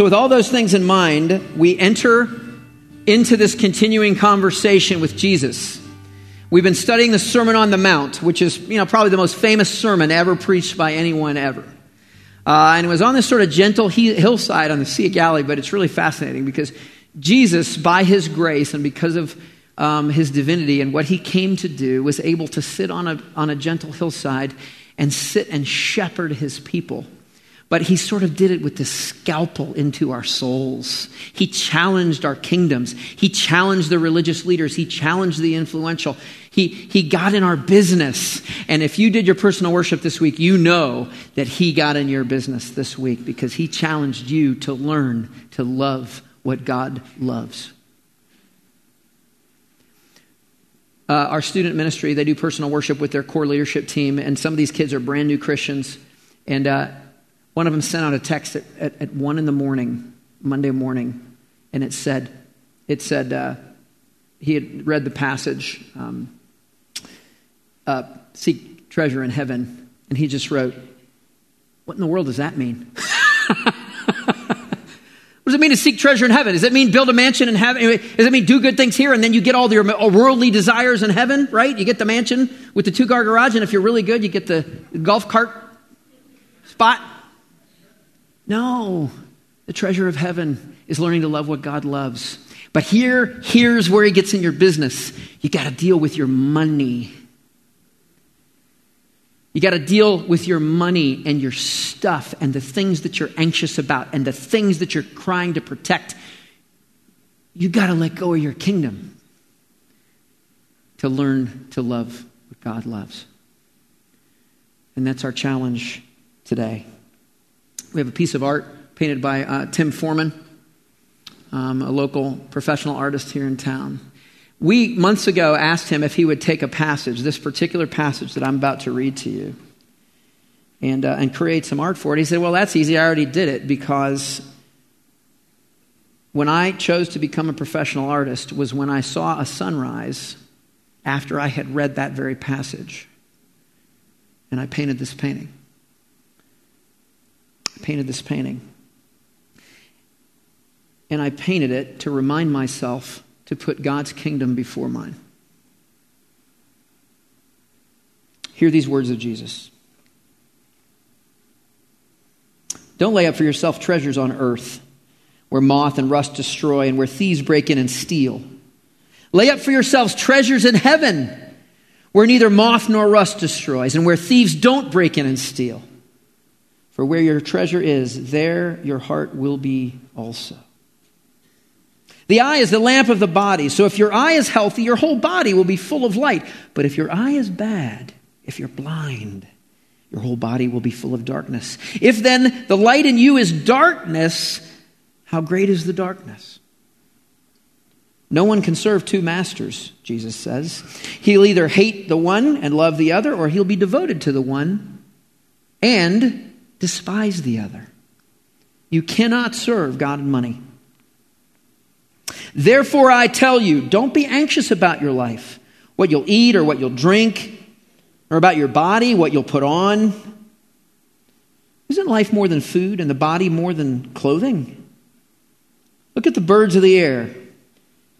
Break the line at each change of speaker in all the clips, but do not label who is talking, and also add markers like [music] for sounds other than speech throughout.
So, with all those things in mind, we enter into this continuing conversation with Jesus. We've been studying the Sermon on the Mount, which is, you know, probably the most famous sermon ever preached by anyone ever. Uh, and it was on this sort of gentle hillside on the Sea of Galilee, but it's really fascinating because Jesus, by his grace and because of um, his divinity and what he came to do, was able to sit on a, on a gentle hillside and sit and shepherd his people. But he sort of did it with this scalpel into our souls. He challenged our kingdoms. He challenged the religious leaders. He challenged the influential. He, he got in our business. And if you did your personal worship this week, you know that he got in your business this week because he challenged you to learn to love what God loves. Uh, our student ministry, they do personal worship with their core leadership team, and some of these kids are brand new Christians. And uh, one of them sent out a text at, at, at 1 in the morning, Monday morning, and it said, it said, uh, he had read the passage, um, uh, seek treasure in heaven, and he just wrote, What in the world does that mean? [laughs] what does it mean to seek treasure in heaven? Does it mean build a mansion in heaven? Does it mean do good things here and then you get all your worldly desires in heaven, right? You get the mansion with the two car garage, and if you're really good, you get the golf cart spot. No, the treasure of heaven is learning to love what God loves. But here, here's where he gets in your business. You got to deal with your money. You got to deal with your money and your stuff and the things that you're anxious about and the things that you're trying to protect. You got to let go of your kingdom to learn to love what God loves. And that's our challenge today. We have a piece of art painted by uh, Tim Foreman, um, a local professional artist here in town. We, months ago, asked him if he would take a passage, this particular passage that I'm about to read to you, and, uh, and create some art for it. He said, Well, that's easy. I already did it because when I chose to become a professional artist was when I saw a sunrise after I had read that very passage. And I painted this painting painted this painting. And I painted it to remind myself to put God's kingdom before mine. Hear these words of Jesus. Don't lay up for yourself treasures on earth where moth and rust destroy and where thieves break in and steal. Lay up for yourselves treasures in heaven where neither moth nor rust destroys and where thieves don't break in and steal. For where your treasure is, there your heart will be also. The eye is the lamp of the body. So if your eye is healthy, your whole body will be full of light. But if your eye is bad, if you're blind, your whole body will be full of darkness. If then the light in you is darkness, how great is the darkness? No one can serve two masters, Jesus says. He'll either hate the one and love the other, or he'll be devoted to the one and despise the other. You cannot serve God and money. Therefore, I tell you, don't be anxious about your life, what you'll eat or what you'll drink, or about your body, what you'll put on. Isn't life more than food and the body more than clothing? Look at the birds of the air.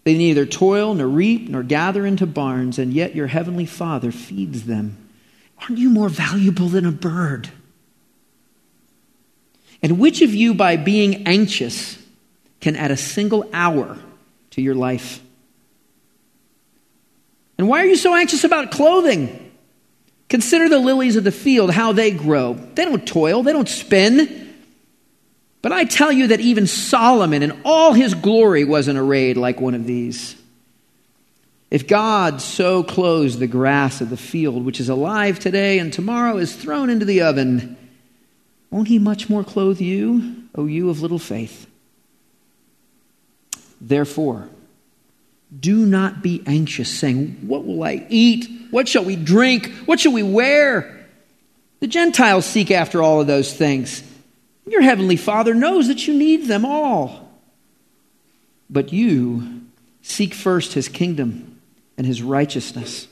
They neither toil nor reap nor gather into barns, and yet your heavenly Father feeds them. Aren't you more valuable than a bird? And which of you, by being anxious, can add a single hour to your life? And why are you so anxious about clothing? Consider the lilies of the field, how they grow. They don't toil, they don't spin. But I tell you that even Solomon in all his glory wasn't arrayed like one of these. If God so clothes the grass of the field, which is alive today and tomorrow is thrown into the oven, won't he much more clothe you, O you of little faith? Therefore, do not be anxious, saying, What will I eat? What shall we drink? What shall we wear? The Gentiles seek after all of those things. Your heavenly Father knows that you need them all. But you seek first his kingdom and his righteousness,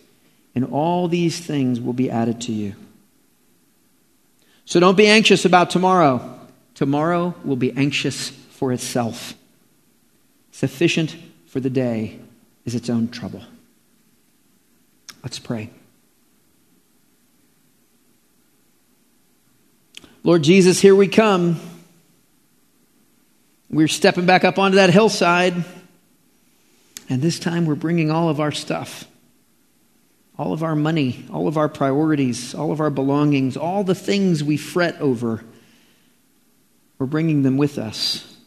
and all these things will be added to you. So don't be anxious about tomorrow. Tomorrow will be anxious for itself. Sufficient for the day is its own trouble. Let's pray. Lord Jesus, here we come. We're stepping back up onto that hillside, and this time we're bringing all of our stuff all of our money, all of our priorities, all of our belongings, all the things we fret over. We're bringing them with us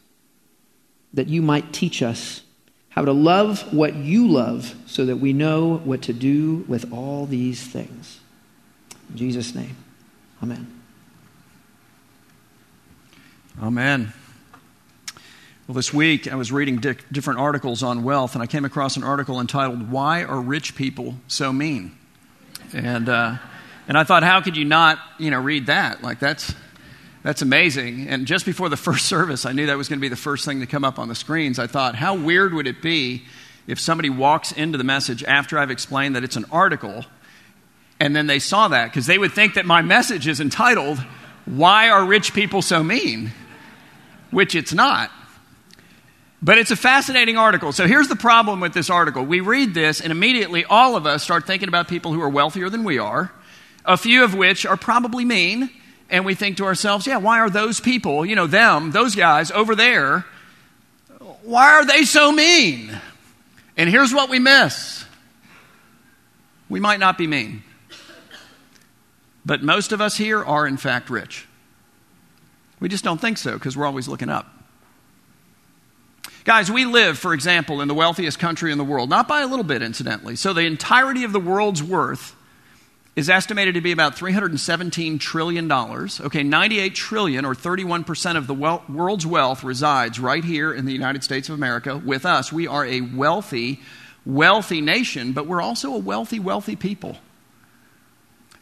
that you might teach us how to love what you love so that we know what to do with all these things. In Jesus' name, amen.
Amen. Well, this week I was reading di- different articles on wealth, and I came across an article entitled "Why Are Rich People So Mean?" and uh, and I thought, how could you not, you know, read that? Like that's that's amazing. And just before the [laughs] first service, I knew that was going to be the first thing to come up on the screens. I thought, how weird would it be if somebody walks into the message after I've explained that it's an article, and then they saw that because they would think that my message is entitled "Why Are Rich People So Mean?" which it's not. But it's a fascinating article. So here's the problem with this article. We read this, and immediately all of us start thinking about people who are wealthier than we are, a few of which are probably mean. And we think to ourselves, yeah, why are those people, you know, them, those guys over there, why are they so mean? And here's what we miss we might not be mean, but most of us here are, in fact, rich. We just don't think so because we're always looking up. Guys, we live, for example, in the wealthiest country in the world, not by a little bit, incidentally. So the entirety of the world's worth is estimated to be about $317 trillion. Okay, 98 trillion, or 31% of the world's wealth, resides right here in the United States of America with us. We are a wealthy, wealthy nation, but we're also a wealthy, wealthy people.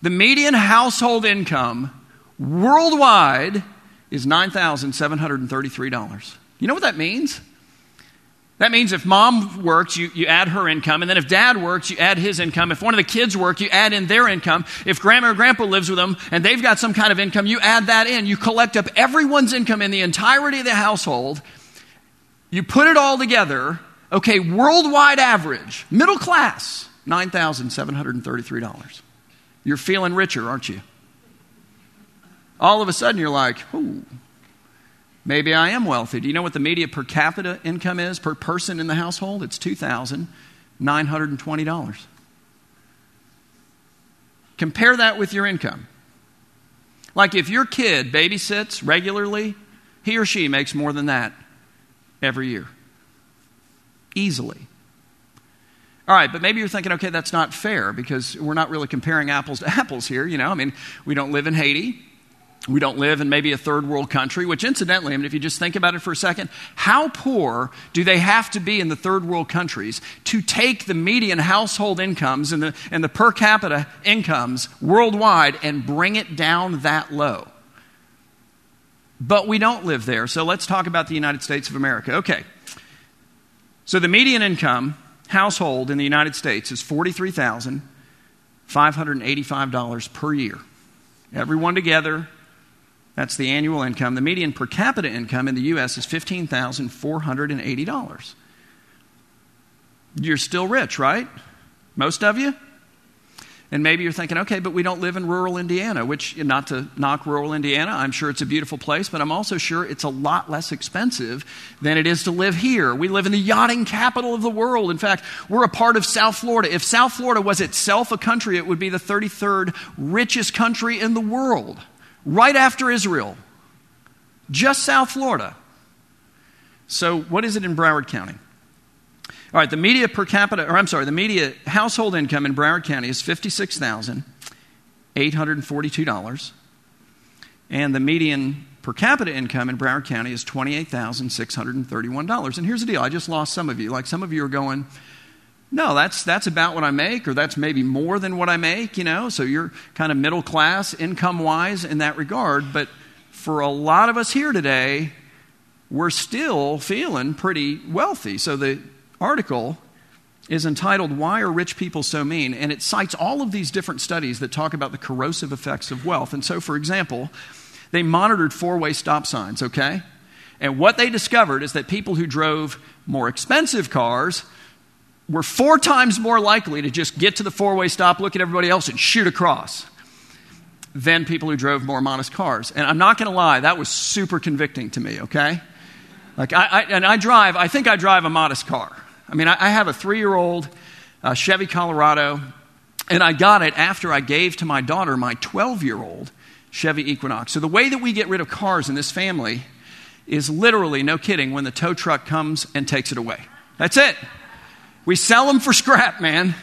The median household income worldwide is $9,733. You know what that means? That means if mom works, you, you add her income. And then if dad works, you add his income. If one of the kids work, you add in their income. If grandma or grandpa lives with them and they've got some kind of income, you add that in. You collect up everyone's income in the entirety of the household. You put it all together. Okay, worldwide average, middle class, $9,733. You're feeling richer, aren't you? All of a sudden, you're like, ooh, Maybe I am wealthy. Do you know what the media per capita income is per person in the household? It's $2,920. Compare that with your income. Like if your kid babysits regularly, he or she makes more than that every year. Easily. All right, but maybe you're thinking, okay, that's not fair because we're not really comparing apples to [laughs] apples here. You know, I mean, we don't live in Haiti. We don't live in maybe a third world country, which incidentally, I mean, if you just think about it for a second, how poor do they have to be in the third world countries to take the median household incomes and the, and the per capita incomes worldwide and bring it down that low? But we don't live there, so let's talk about the United States of America. Okay. So the median income household in the United States is $43,585 per year. Everyone together, that's the annual income. The median per capita income in the U.S. is $15,480. You're still rich, right? Most of you? And maybe you're thinking, okay, but we don't live in rural Indiana, which, not to knock rural Indiana, I'm sure it's a beautiful place, but I'm also sure it's a lot less expensive than it is to live here. We live in the yachting capital of the world. In fact, we're a part of South Florida. If South Florida was itself a country, it would be the 33rd richest country in the world right after Israel, just South Florida. So, what is it in Broward County? All right, the media per capita, or I'm sorry, the media household income in Broward County is $56,842. And the median per capita income in Broward County is $28,631. And here's the deal I just lost some of you. Like some of you are going, no, that's, that's about what I make, or that's maybe more than what I make, you know. So you're kind of middle class, income wise, in that regard. But for a lot of us here today, we're still feeling pretty wealthy. So the article is entitled Why Are Rich People So Mean? And it cites all of these different studies that talk about the corrosive effects of wealth. And so, for example, they monitored four way stop signs, okay? And what they discovered is that people who drove more expensive cars were four times more likely to just get to the four way stop, look at everybody else, and shoot across than people who drove more modest cars. And I'm not going to lie, that was super convicting to me, okay? Like, I, I, and I drive, I think I drive a modest car. I mean, I, I have a three year old uh, Chevy Colorado, and I got it after I gave to my daughter my 12 year old Chevy Equinox. So the way that we get rid of cars in this family is literally, no kidding, when the tow truck comes and takes it away. That's it. We sell them for scrap, man.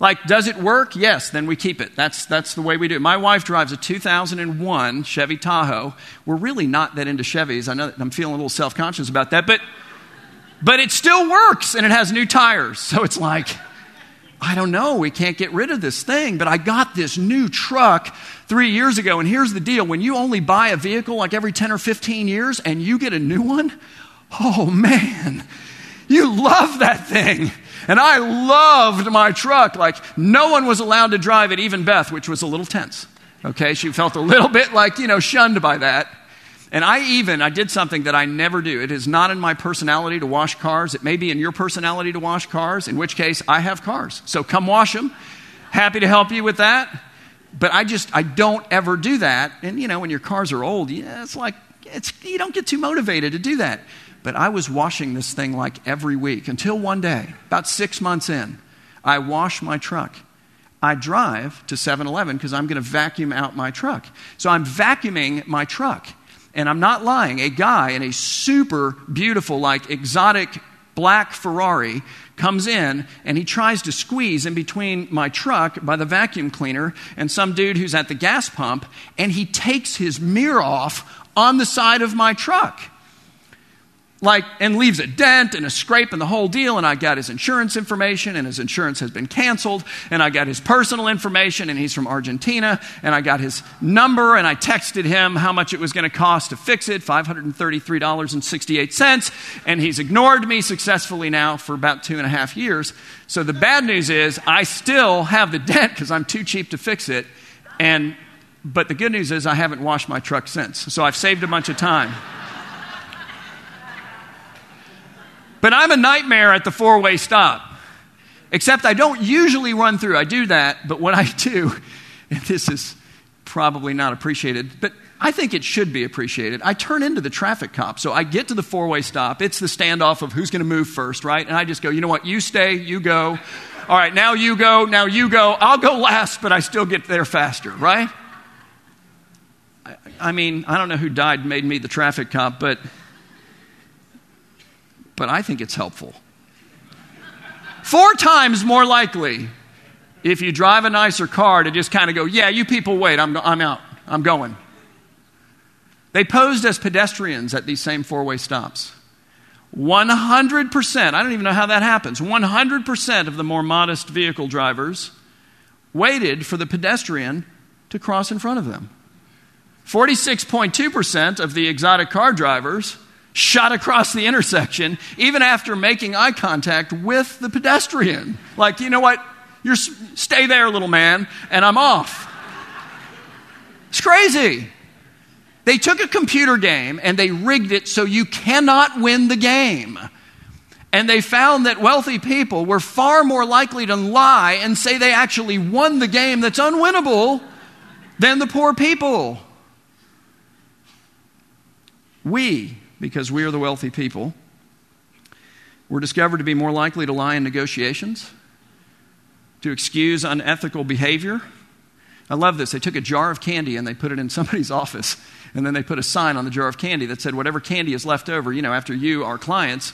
Like, does it work? Yes, then we keep it. That's, that's the way we do it. My wife drives a 2001 Chevy Tahoe. We're really not that into Chevys. I know I'm feeling a little self conscious about that, but, but it still works and it has new tires. So it's like, I don't know, we can't get rid of this thing, but I got this new truck three years ago, and here's the deal when you only buy a vehicle like every 10 or 15 years and you get a new one, oh man, you love that thing. And I loved my truck. Like, no one was allowed to drive it, even Beth, which was a little tense. Okay, she felt a little [laughs] bit like, you know, shunned by that. And I even, I did something that I never do. It is not in my personality to wash cars. It may be in your personality to wash cars, in which case I have cars. So come wash them. Happy to help you with that. But I just, I don't ever do that. And, you know, when your cars are old, yeah, it's like, it's, you don't get too motivated to do that. But I was washing this thing like every week until one day, about six months in, I wash my truck. I drive to 7 Eleven because I'm going to vacuum out my truck. So I'm vacuuming my truck. And I'm not lying. A guy in a super beautiful, like exotic black Ferrari comes in and he tries to squeeze in between my truck by the vacuum cleaner and some dude who's at the gas pump, and he takes his mirror off on the side of my truck like and leaves a dent and a scrape and the whole deal and i got his insurance information and his insurance has been canceled and i got his personal information and he's from argentina and i got his number and i texted him how much it was going to cost to fix it $533.68 and he's ignored me successfully now for about two and a half years. So the bad news is i still have the dent because i'm too cheap to fix it and but the good news is i haven't washed my truck since. So i've saved a bunch of time But I'm a nightmare at the four way stop. Except I don't usually run through. I do that, but what I do, [laughs] and this is probably not appreciated, but I think it should be appreciated. I turn into the traffic cop. So I get to the four way stop. It's the standoff of who's going to move first, right? And I just go, you know what? You stay, you go. All right, now you go, now you go. I'll go last, but I still get there faster, right? I, I mean, I don't know who died made me the traffic cop, but but I think it's helpful. Four times more likely if you drive a nicer car to just kind of go, yeah, you people wait, I'm, I'm out, I'm going. They posed as pedestrians at these same four way stops. 100%, I don't even know how that happens, 100% of the more modest vehicle drivers waited for the pedestrian to cross in front of them. 46.2% of the exotic car drivers shot across the intersection, even after making eye contact with the pedestrian. Like, you know what? You stay there, little man, and I'm off. It's crazy. They took a computer game and they rigged it so you cannot win the game. And they found that wealthy people were far more likely to lie and say they actually won the game that's unwinnable than the poor people. We because we are the wealthy people. We're discovered to be more likely to lie in negotiations, to excuse unethical behavior. I love this. They took a jar of candy and they put it in somebody's [laughs] office, and then they put a sign on the jar of candy that said, Whatever candy is left over, you know, after you, our clients,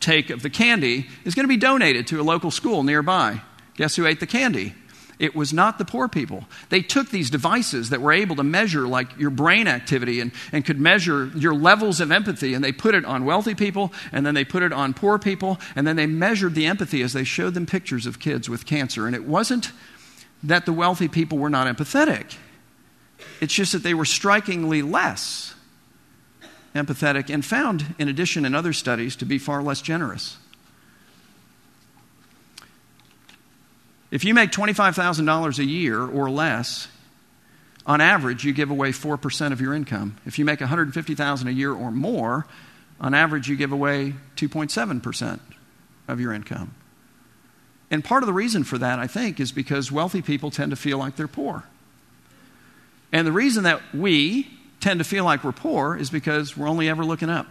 take of the candy, is going to be donated to a local school nearby. Guess who ate the candy? It was not the poor people. They took these devices that were able to measure like your brain activity and, and could measure your levels of empathy, and they put it on wealthy people, and then they put it on poor people, and then they measured the empathy as they showed them pictures of kids with cancer. And it wasn't that the wealthy people were not empathetic. It's just that they were strikingly less empathetic and found, in addition, in other studies, to be far less generous. If you make $25,000 a year or less, on average, you give away 4% of your income. If you make $150,000 a year or more, on average, you give away 2.7% of your income. And part of the reason for that, I think, is because wealthy people tend to feel like they're poor. And the reason that we tend to feel like we're poor is because we're only ever looking up.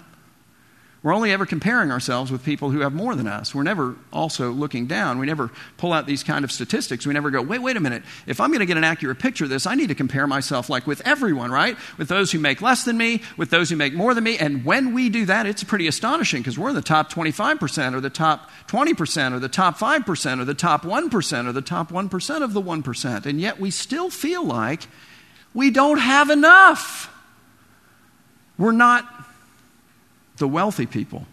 We're only ever comparing ourselves with people who have more than us. We're never also looking down. We never pull out these kind of statistics. We never go, wait, wait a minute. If I'm going to get an accurate picture of this, I need to compare myself like with everyone, right? With those who make less than me, with those who make more than me. And when we do that, it's pretty astonishing because we're in the top 25% or the top 20% or the top 5% or the top 1% or the top 1% of the 1%. And yet we still feel like we don't have enough. We're not the wealthy people.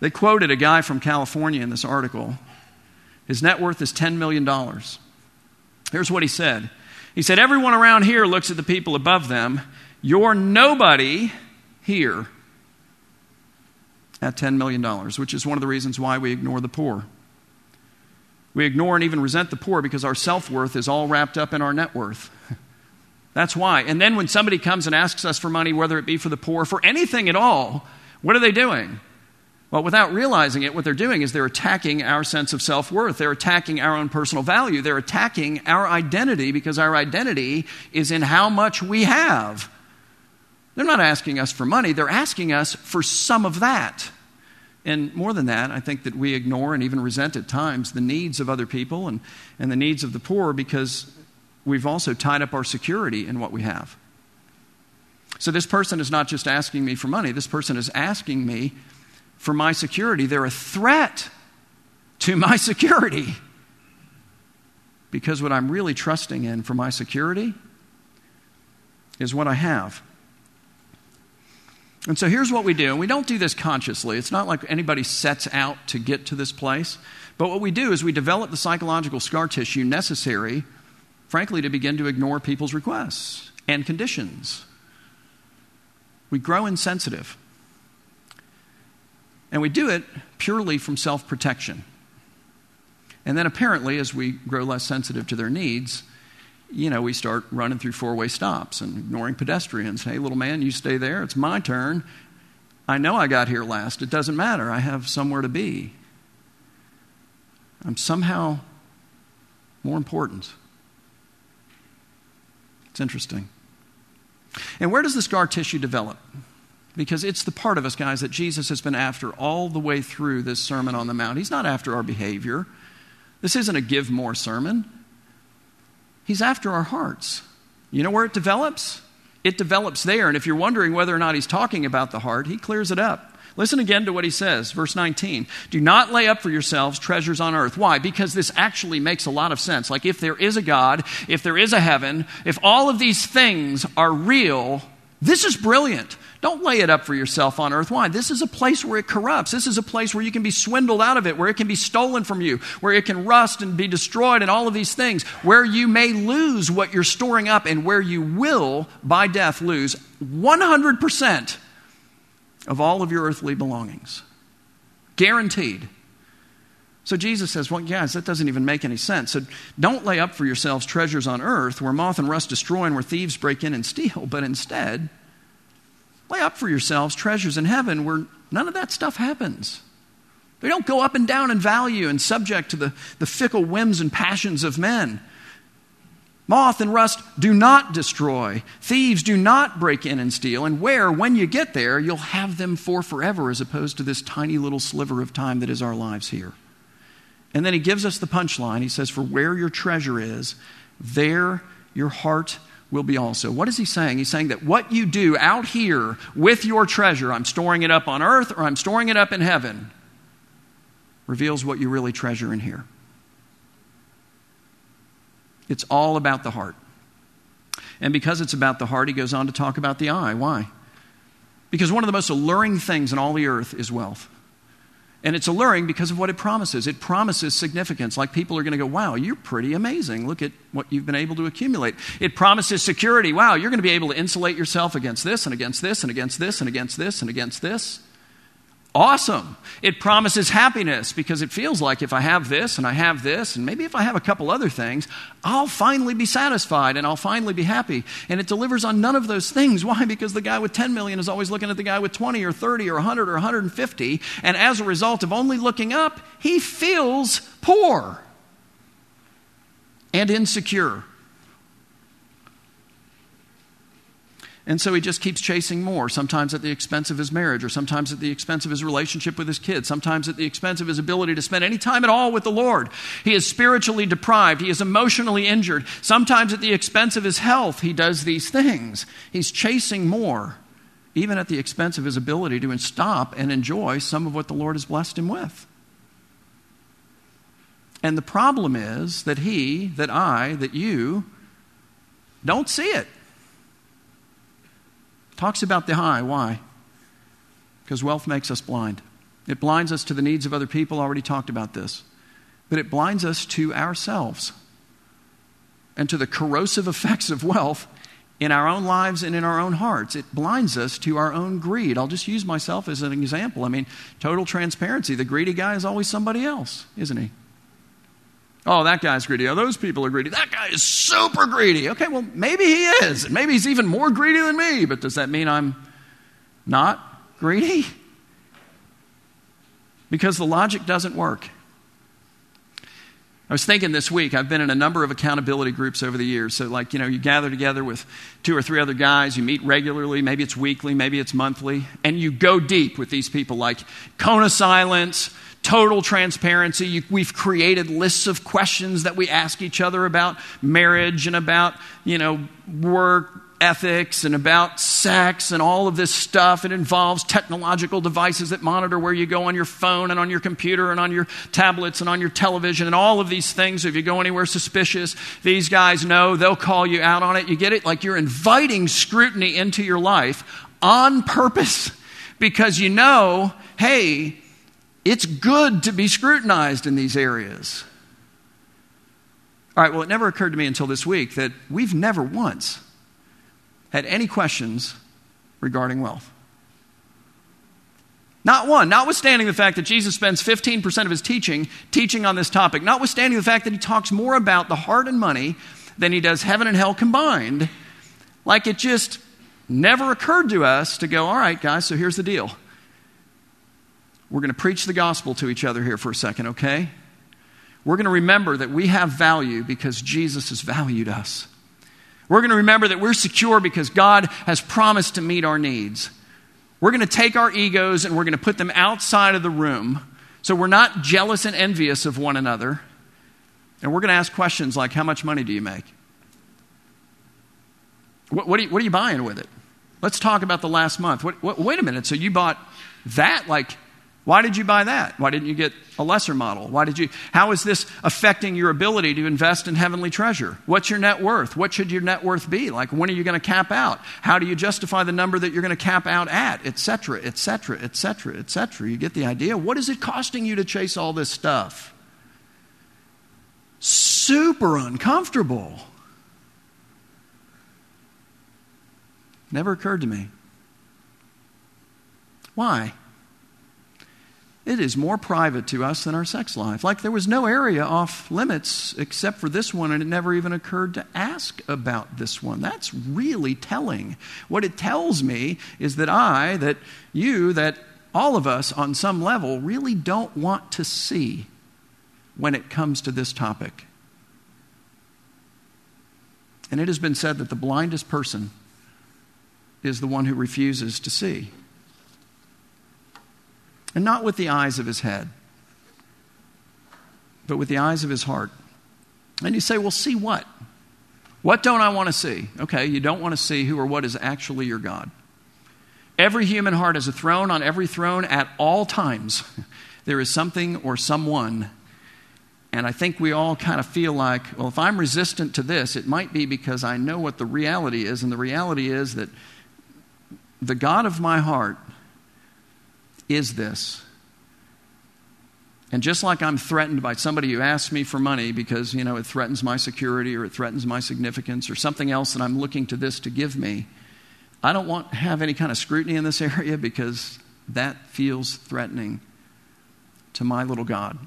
They quoted a guy from California in this article. His net worth is $10 million. Here's what he said He said, Everyone around here looks at the people above them. You're nobody here at $10 million, which is one of the reasons why we ignore the poor. We ignore and even resent the poor because our self worth is all wrapped up in our net worth. That's why. And then when somebody comes and asks us for money, whether it be for the poor, for anything at all, what are they doing? Well, without realizing it, what they're doing is they're attacking our sense of self worth. They're attacking our own personal value. They're attacking our identity because our identity is in how much we have. They're not asking us for money, they're asking us for some of that. And more than that, I think that we ignore and even resent at times the needs of other people and, and the needs of the poor because we've also tied up our security in what we have. So this person is not just asking me for money, this person is asking me for my security. They're a threat to my [laughs] security. Because what I'm really trusting in for my security is what I have. And so here's what we do. And we don't do this consciously. It's not like anybody sets out to get to this place. But what we do is we develop the psychological scar tissue necessary frankly, to begin to ignore people's requests and conditions. We grow insensitive. And we do it purely from self protection. And then apparently, as we grow less sensitive to their needs, you know, we start running through four way stops and ignoring pedestrians. Hey, little man, you stay there. It's my turn. I know I got here last. It doesn't matter. I have somewhere to be. I'm somehow more important. It's interesting. And where does the scar tissue develop? Because it's the part of us, guys, that Jesus has been after all the way through this Sermon on the Mount. He's not after our behavior. This isn't a give more sermon. He's after our hearts. You know where it develops? It develops there. And if you're wondering whether or not he's talking about the heart, he clears it up. Listen again to what he says, verse 19. Do not lay up for yourselves treasures on earth. Why? Because this actually makes a lot of sense. Like if there is a God, if there is a heaven, if all of these things are real, this is brilliant. Don't lay it up for yourself on earth. Why? This is a place where it corrupts. This is a place where you can be swindled out of it, where it can be stolen from you, where it can rust and be destroyed, and all of these things, where you may lose what you're storing up, and where you will, by death, lose 100% of all of your earthly belongings. Guaranteed. So Jesus says, Well, guys, that doesn't even make any sense. So don't lay up for yourselves treasures on earth where moth and rust destroy and where thieves break in and steal, but instead, lay up for yourselves treasures in heaven where none of that stuff happens. They don't go up and down in value and subject to the, the fickle whims and passions of men. Moth and rust do not destroy. Thieves do not break in and steal. And where, when you get there, you'll have them for forever as opposed to this tiny little sliver of time that is our lives here. And then he gives us the punchline. He says, For where your treasure is, there your heart will be also. What is he saying? He's saying that what you do out here with your treasure, I'm storing it up on earth or I'm storing it up in heaven, reveals what you really treasure in here. It's all about the heart. And because it's about the heart, he goes on to talk about the eye. Why? Because one of the most alluring things in all the earth is wealth. And it's alluring because of what it promises. It promises significance. Like people are going to go, wow, you're pretty amazing. Look at what you've been able to accumulate. It promises security. Wow, you're going to be able to insulate yourself against this and against this and against this and against this and against this. Awesome. It promises happiness because it feels like if I have this and I have this, and maybe if I have a couple other things, I'll finally be satisfied and I'll finally be happy. And it delivers on none of those things. [laughs] Why? Because the guy with 10 million is always looking at the guy with 20 or 30 or 100 or 150. And as a result of only looking up, he feels poor and insecure. And so he just keeps chasing more, sometimes at the expense of his marriage, or sometimes at the expense of his relationship with his kids, sometimes at the expense of his ability to spend any time at all with the Lord. He is spiritually deprived, he is emotionally injured, sometimes at the expense of his health. He does these things. He's chasing more, even at the expense of his ability to stop and enjoy some of what the Lord has blessed him with. And the problem is that he, that I, that you don't see it. Talks about the high. Why? Because wealth makes us blind. It blinds us to the needs of other people. Already talked about this. But it blinds us to ourselves and to the corrosive [laughs] effects of wealth in our own lives and in our own hearts. It blinds us to our own greed. I'll just use myself as an example. I mean, total transparency. The greedy guy is always somebody else, isn't he? Oh, that guy's greedy. Oh, those people are greedy. That guy is super greedy. Okay, well, maybe he is. Maybe he's even more greedy than me, but does that mean I'm not greedy? Because the logic doesn't work. I was thinking this week, I've been in a number of accountability groups over the years. So, like, you know, you gather together with two or three other guys, you meet regularly, maybe it's weekly, maybe it's monthly, and you go deep with these people, like of silence, total transparency. We've created lists of questions that we ask each other about marriage and about, you know, work ethics and about sex and all of this stuff. It involves technological devices that monitor where you go on your phone and on your computer and on your tablets and on your television and all of these things. If you go anywhere suspicious, these guys know they'll call you out on it. You get it? Like you're inviting scrutiny into your life on purpose because you know, hey, it's good to be scrutinized in these areas. All right, well, it never occurred to me until this week that we've never once had any questions regarding wealth. Not one, notwithstanding the fact that Jesus spends 15% of his teaching teaching on this topic, notwithstanding the fact that he talks more about the heart and money than he does heaven and hell combined, like it just never occurred to us to go, all right, guys, so here's the deal. We're going to preach the gospel to each other here for a second, okay? We're going to remember that we have value because Jesus has valued us. We're going to remember that we're secure because God has promised to meet our needs. We're going to take our egos and we're going to put them outside of the room so we're not jealous and envious of one another. And we're going to ask questions like How much money do you make? What, what, are, you, what are you buying with it? Let's talk about the last month. What, wait a minute. So you bought that? Like, why did you buy that? Why didn't you get a lesser model? Why did you How is this affecting your ability to invest in heavenly treasure? What's your net worth? What should your net worth be? Like when are you going to cap out? How do you justify the number that you're going to cap out at, etc., etc., etc., etc. You get the idea? What is it costing you to chase all this stuff? Super uncomfortable. Never occurred to me. Why? It is more private to us than our sex life. Like there was no area off limits except for this one, and it never even occurred to ask about this one. That's really telling. What it tells me is that I, that you, that all of us on some level really don't want to see when it comes to this topic. And it has been said that the blindest person is the one who refuses to see and not with the eyes of his head, but with the eyes of his heart. And you say, well, see what? What don't I want to see? Okay, you don't want to see who or what is actually your God. Every human heart is a throne. On every throne, at all times, [laughs] there is something or someone. And I think we all kind of feel like, well, if I'm resistant to this, it might be because I know what the reality is. And the reality is that the God of my heart is this. And just like I'm threatened by somebody who asks me for money because, you know, it threatens my security or it threatens my significance or something else that I'm looking to this to give me, I don't want to have any kind of scrutiny in this [laughs] area because that feels threatening to my little God,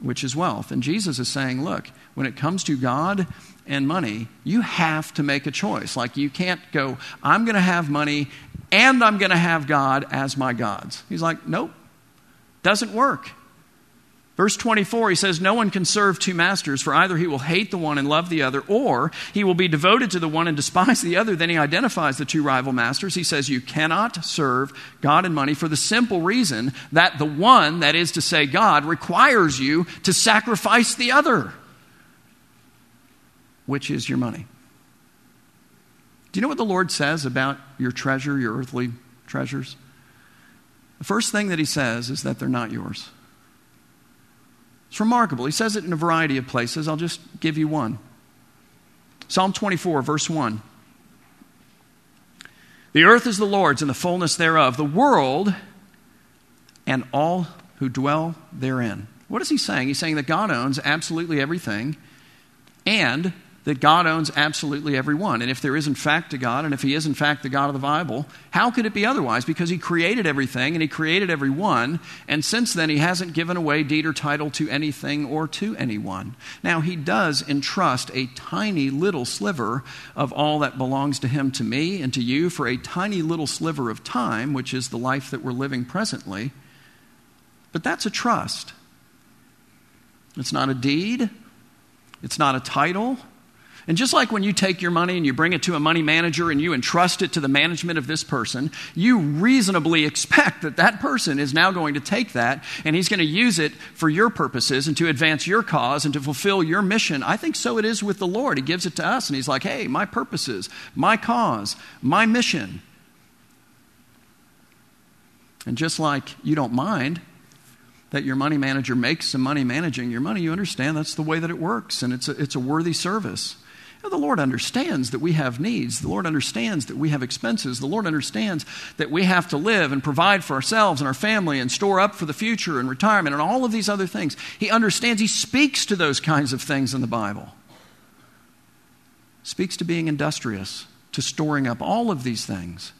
which is wealth. And Jesus is saying, look, when it comes to God and money, you have to make a choice. Like, you can't go, I'm going to have money and I'm going to have God as my gods. He's like, nope, doesn't work. Verse 24, he says, No one can serve two masters, for either he will hate the one and love the other, or he will be devoted to the one and despise the other. Then he identifies the two rival masters. He says, You cannot serve God and money for the simple reason that the one, that is to say, God, requires you to sacrifice the other, which is your money. Do you know what the Lord says about your treasure, your earthly treasures? The first thing that he says is that they're not yours. It's remarkable. He says it in a variety of places. I'll just give you one. Psalm 24, verse 1. The earth is the Lord's and the fullness thereof, the world and all who dwell therein. What is he saying? He's saying that God owns absolutely everything and that God owns absolutely everyone. And if there is in fact a God, and if He is in fact the God of the Bible, how could it be otherwise? Because He created everything and He created everyone, and since then He hasn't given away deed or title to anything or to anyone. Now, He does entrust a tiny little sliver of all that belongs to Him to me and to you for a tiny little sliver of time, which is the life that we're living presently. But that's a trust. It's not a deed, it's not a title. And just like when you take your money and you bring it to a money manager and you entrust it to the management of this person, you reasonably expect that that person is now going to take that and he's going to use it for your purposes and to advance your cause and to fulfill your mission. I think so it is with the Lord. He gives it to us and he's like, hey, my purposes, my cause, my mission. And just like you don't mind that your money manager makes some money managing your money, you understand that's the way that it works and it's a, it's a worthy service the Lord understands that we have needs. The Lord understands that we have expenses. The Lord understands that we have to live and provide for ourselves and our family and store up for the future and retirement and all of these other things. He understands. He speaks to those kinds of things in the Bible. Speaks to being industrious, to storing up all of these things.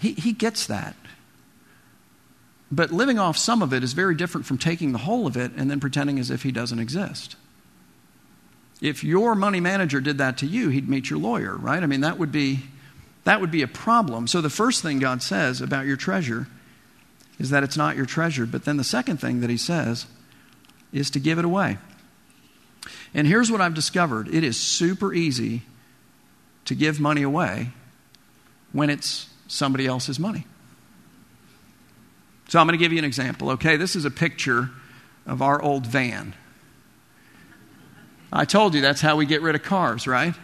He, he gets that. But living off some of it is very different from taking the whole of it and then pretending as if he doesn't exist. If your money manager did that to you, he'd meet your lawyer, right? I mean, that would be that would be a problem. So the first thing God says about your treasure is that it's not your treasure, but then the second thing that he says is to give it away. And here's what I've discovered. It is super easy to give money away when it's somebody else's money. So I'm going to give you an example, okay? This is a picture of our old van. I told you that's how we get rid of cars, right?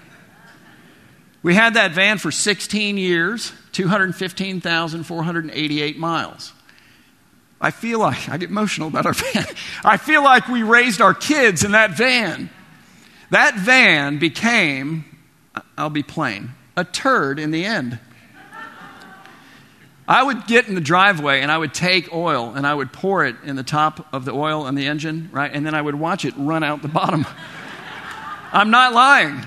We had that van for 16 years, 215,488 miles. I feel like, I get emotional about our [laughs] van. I feel like we raised our kids in that van. That van became, I'll be plain, a turd in the end. I would get in the driveway and I would take oil and I would pour it in the top of the oil on the engine, right? And then I would watch it run out the bottom. [laughs] I'm not lying.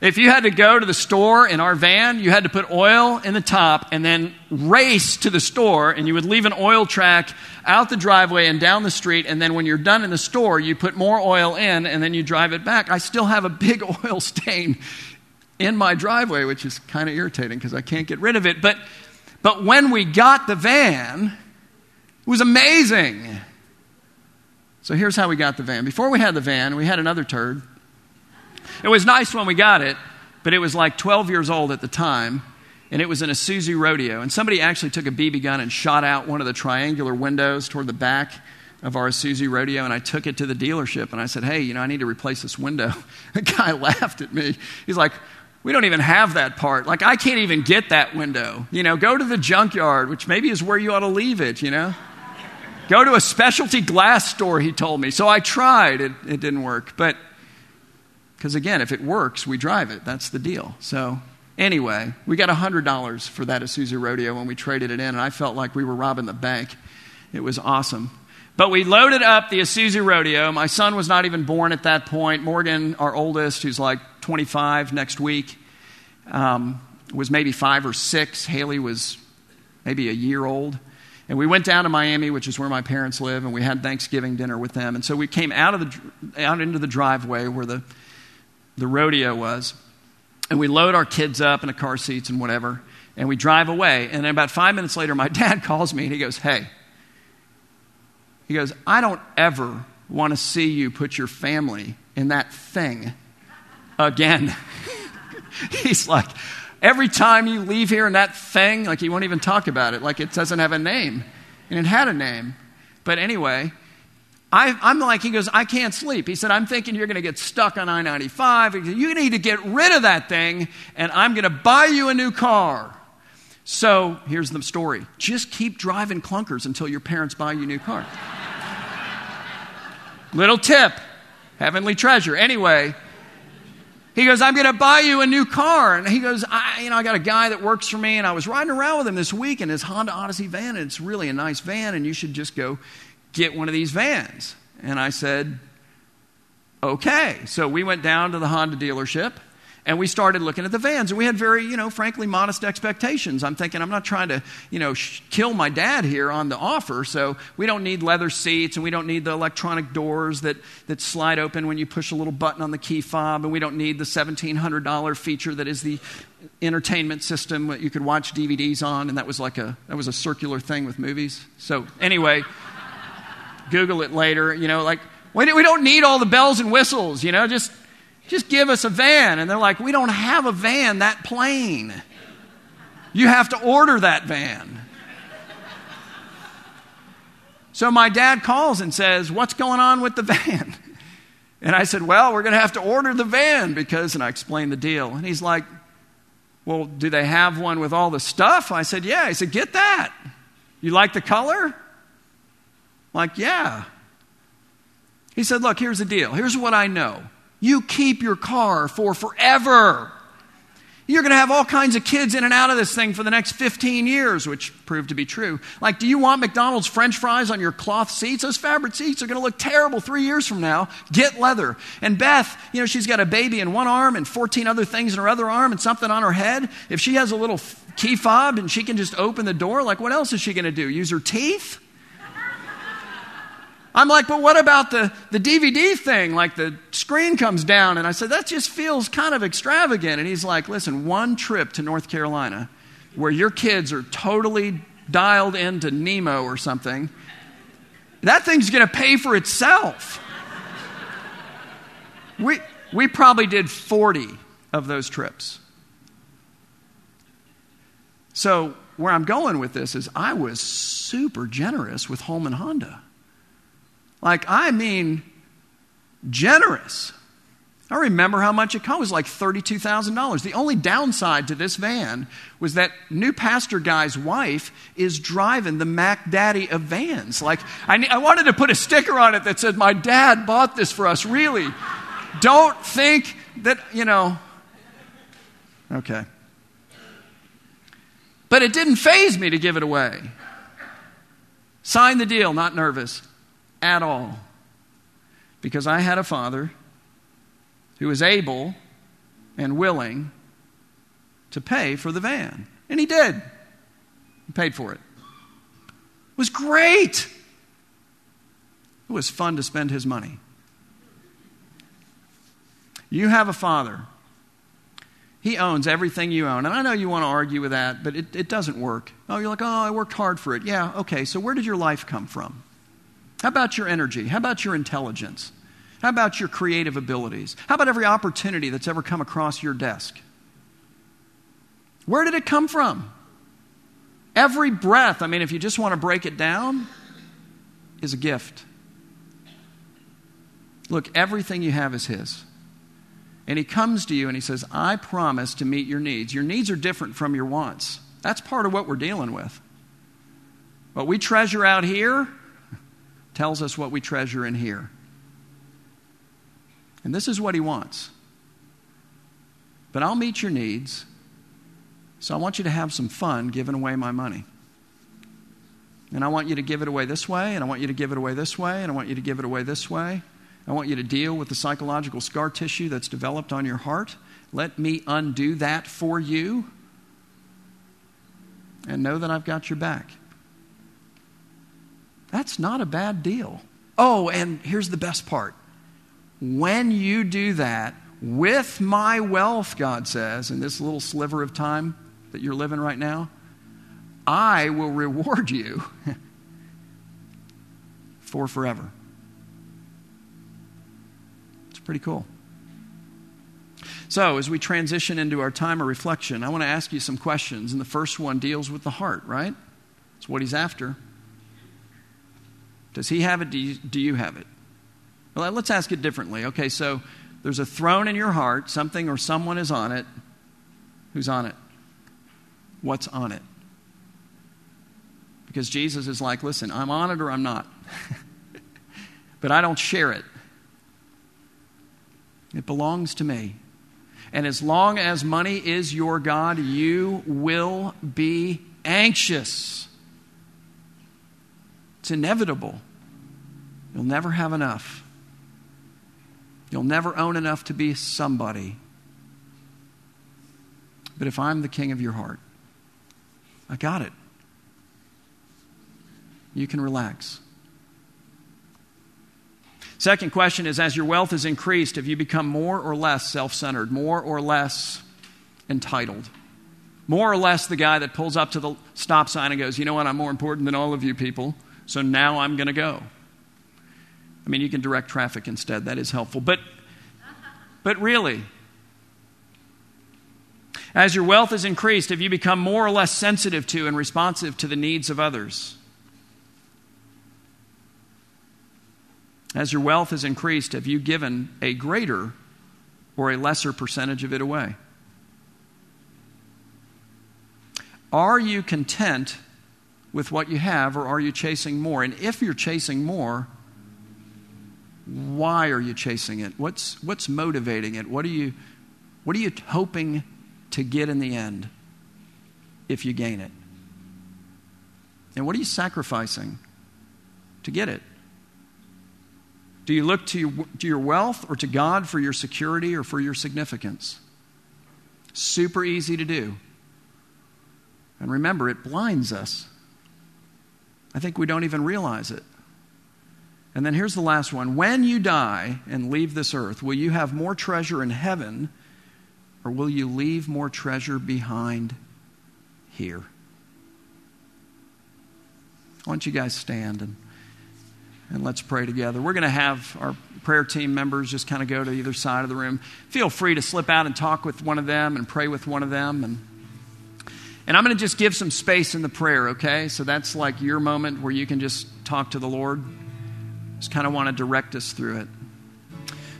If you had to go to the store in our van, you had to put oil in the top and then race to the store, and you would leave an oil track out the driveway and down the street. And then when you're done in the store, you put more oil in and then you drive it back. I still have a big [laughs] oil stain in my driveway, which is kind of irritating because I can't get rid of it. But, but when we got the van, it was amazing. So here's how we got the van. Before we had the van, we had another turd. It was nice when we got it, but it was like 12 years old at the time, and it was in a Isuzu rodeo. And somebody actually took a BB gun and shot out one of the triangular windows toward the back of our Isuzu rodeo, and I took it to the dealership, and I said, hey, you know, I need to replace this window. [laughs] The guy laughed at me. He's like, we don't even have that part. Like, I can't even get that window. You know, go to the junkyard, which maybe is where you ought to leave it, you know? go to a specialty glass store, he told me. So I tried. It, it didn't work. But because again, if it works, we drive it. That's the deal. So, anyway, we got $100 for that Isuzu Rodeo when we traded it in, and I felt like we were robbing the bank. It was awesome. But we loaded up the Isuzu Rodeo. My son was not even born at that point. Morgan, our oldest, who's like 25 next week, um, was maybe five or six. Haley was maybe a year old. And we went down to Miami, which is where my parents live, and we had Thanksgiving dinner with them. And so we came out, of the, out into the driveway where the, the rodeo was, and we load our kids up in the car seats and whatever, and we drive away. And then about five minutes later, my [laughs] dad calls me and he goes, Hey, he goes, I don't ever want to see you put your family in that thing again. [laughs] He's like, every time you leave here in that thing, like he won't even talk about it, like it doesn't have a name. And it had a name. But anyway, I, am like, he goes, I can't sleep. He said, I'm thinking you're going to get stuck on I 95. You need to get rid of that thing, and I'm going to buy you a new car. So here's the story just keep driving clunkers until your parents buy you a new car. [laughs] Little tip, heavenly treasure. Anyway, he goes, I'm going to buy you a new car. And he goes, I, you know, I got a guy that works for me, and I was riding around with him this week in his Honda Odyssey van, and it's really a nice van, and you should just go get one of these vans. And I said, okay. So we went down to the Honda dealership, and we started looking at the vans. And we had very you know frankly modest expectations. I'm thinking i'm not trying to you know sh- kill my dad here on the offer. So we don't need leather seats and we don't need the electronic doors that, that slide open when you push a little button on the key fob and we don't need the $1700 feature that is the entertainment system that you could watch dvds on. And that was like a that was a circular thing with movies. So anyway google it later you know like we don't need all the bells and whistles you know just just give us a van. And they're like, We don't have a van that plain. You have to order that van. So my dad calls and says, What's going on with the van? And I said, Well, we're going to have to order the van because, and I explained the deal. And he's like, Well, do they have one with all the stuff? I said, Yeah. He said, Get that. You like the color? Like, yeah. He said, Look, here's the deal. Here's what I know you keep your car for forever. You're going to have all kinds of kids in and out of this thing for the next 15 years, which proved to be true. Like, do you want McDonald's french fries on your cloth seats? Those fabric seats are going to look terrible three years from now. Get leather. And Beth, you know, she's got a baby in one arm and 14 other things in her other arm and something on her head. If she has a little key fob and she can just open the door, like, what else is she going to do? Use her teeth? I'm like, but what about the, the DVD thing? Like the screen comes down. And I said, that just feels kind of extravagant. And he's like, listen, one trip to North Carolina where your kids are totally dialed into Nemo or something, that thing's going to pay for itself. we, we probably did 40 of those trips. So, where I'm going with this is I was super generous with Holman Honda. Like, I mean, generous. I remember how much it cost. It was like $32,000. The only downside to this van was that new pastor guy's wife is driving the Mac Daddy of vans. Like, I, I wanted to put a sticker on it that said, My dad bought this for us, really. Don't think that, you know. Okay. But it didn't faze me to give it away. Sign the deal, not nervous at all. Because I had a father who was able and willing to pay for the van. And he did. He paid for it. It was great. It was fun to spend his money. You have a father. He owns everything you own. And I know you want to argue with that, but it, it doesn't work. Oh, you're like, oh, I worked hard for it. Yeah, okay, so where did your life come from? How about your energy? How about your intelligence? How about your creative abilities? How about every opportunity that's ever come across your desk? Where did it come from? Every breath, I mean, if you just want to break it down, is a gift. Look, everything you have is His. And He comes to you and He says, I promise to meet your needs. Your needs are different from your wants. That's part of what we're dealing with. What we treasure out here tells us what we treasure in here. And this is what he wants. But I'll meet your needs, so I want you to have some fun giving away my money. And I want you to give it away this way, and I want you to give it away this way, and I want you to give it away this way. I want you to deal with the psychological scar tissue that's developed on your heart. Let me undo that for you. and know that I've got your back. That's not a bad deal. Oh, and here's the best part. When you do that with my wealth, God says, in this little sliver of time that you're living right now, I will reward you [laughs] for forever. It's pretty cool. So, as we transition into our time of reflection, I want to ask you some questions. And the first one deals with the heart, right? It's what he's after. Does he have it? Do you, do you have it? Well, let's ask it differently. Okay, so there's a throne in your heart, something or someone is on it. Who's on it? What's on it? Because Jesus is like, listen, I'm on it or I'm not. [laughs] but I don't share it. It belongs to me. And as long as money is your God, you will be anxious. It's inevitable. You'll never have enough. You'll never own enough to be somebody. But if I'm the king of your heart, I got it. You can relax. Second question is As your wealth has increased, have you become more or less self centered, more or less entitled? More or less the guy that pulls up to the stop sign and goes, You know what? I'm more important than all of you people, so now I'm going to go. I mean, you can direct traffic instead. That is helpful. But, but really, as your wealth has increased, have you become more or less sensitive to and responsive to the needs of others? As your wealth has increased, have you given a greater or a lesser percentage of it away? Are you content with what you have, or are you chasing more? And if you're chasing more, why are you chasing it? What's, what's motivating it? What are, you, what are you hoping to get in the end if you gain it? And what are you sacrificing to get it? Do you look to your, to your wealth or to God for your security or for your significance? Super easy to do. And remember, it blinds us. I think we don't even realize it. And then here's the last one. When you die and leave this earth, will you have more treasure in heaven or will you leave more treasure behind here? Why don't you guys stand and, and let's pray together? We're going to have our prayer team members just kind of go to either side of the room. Feel free to slip out and talk with one of them and pray with one of them. And, and I'm going to just give some space in the prayer, okay? So that's like your moment where you can just talk to the Lord. Just kind of want to direct us through it.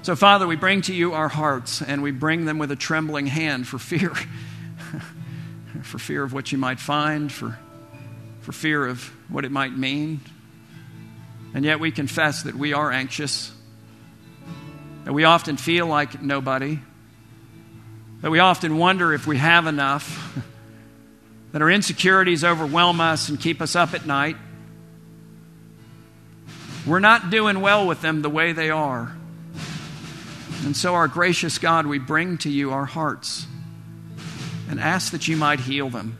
So, Father, we bring to you our hearts and we bring them with a trembling hand for fear. [laughs] for fear of what you might find, for, for fear of what it might mean. And yet we confess that we are anxious, that we often feel like nobody, that we often wonder if we have enough, [laughs] that our insecurities overwhelm us and keep us up at night. We're not doing well with them the way they are. And so, our gracious God, we bring to you our hearts and ask that you might heal them.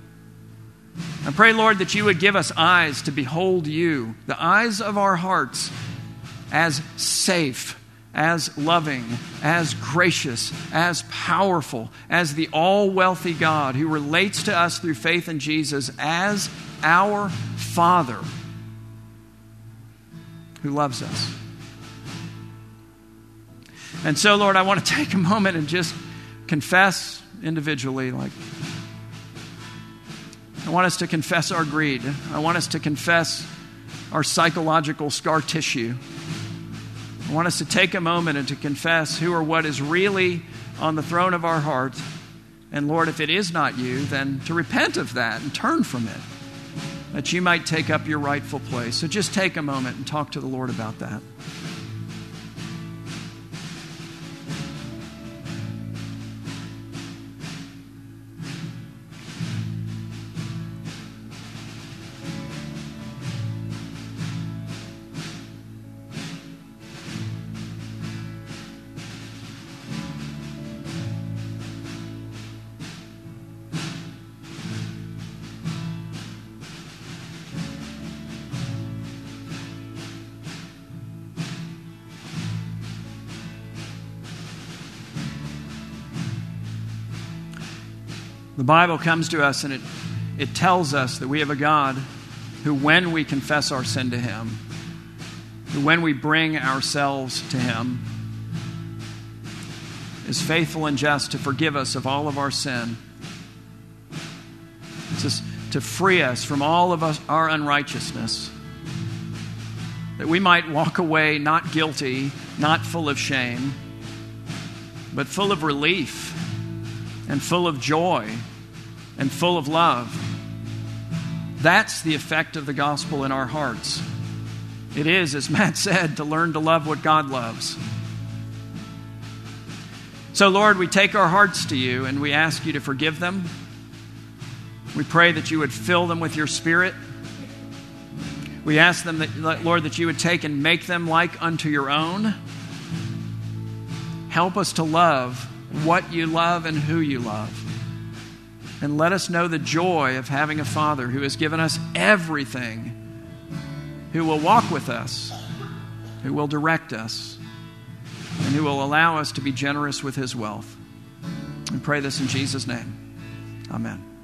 I pray, Lord, that you would give us eyes to behold you, the eyes of our hearts, as safe, as loving, as gracious, as powerful, as the all wealthy God who relates to us through faith in Jesus as our Father who loves us. And so, Lord, I want to [laughs] take a moment and just confess individually, like, I want us to confess our greed. I want us to confess our psychological scar tissue. Want us to take a moment and to confess who or what is really on the throne of our heart. And Lord, if it is not you, then to repent of that and turn from it that you might take up your rightful place. So just take a moment and talk to the Lord about that. Bible comes to us and it, it tells us that we have a God who, when we confess our sin to Him, who, when we bring ourselves to Him, is faithful and just to forgive us of all of our sin, to, to free us from all of us, our unrighteousness, that we might walk away not guilty, not full of shame, but full of relief and full of joy and full of love. That's the effect of the gospel in our hearts. It is, as Matt [laughs] said, to learn to love what God loves. So, Lord, we take our hearts to you and we ask you to forgive them. We pray that you would fill them with your spirit. We ask them that, Lord, that you would take and make them like unto your own. Help us to love what you love and who you love. And let us know the joy of having a Father who has given us everything, who will walk with us, who will direct us, and who will allow us to be generous with his wealth. And pray this in Jesus' name. Amen.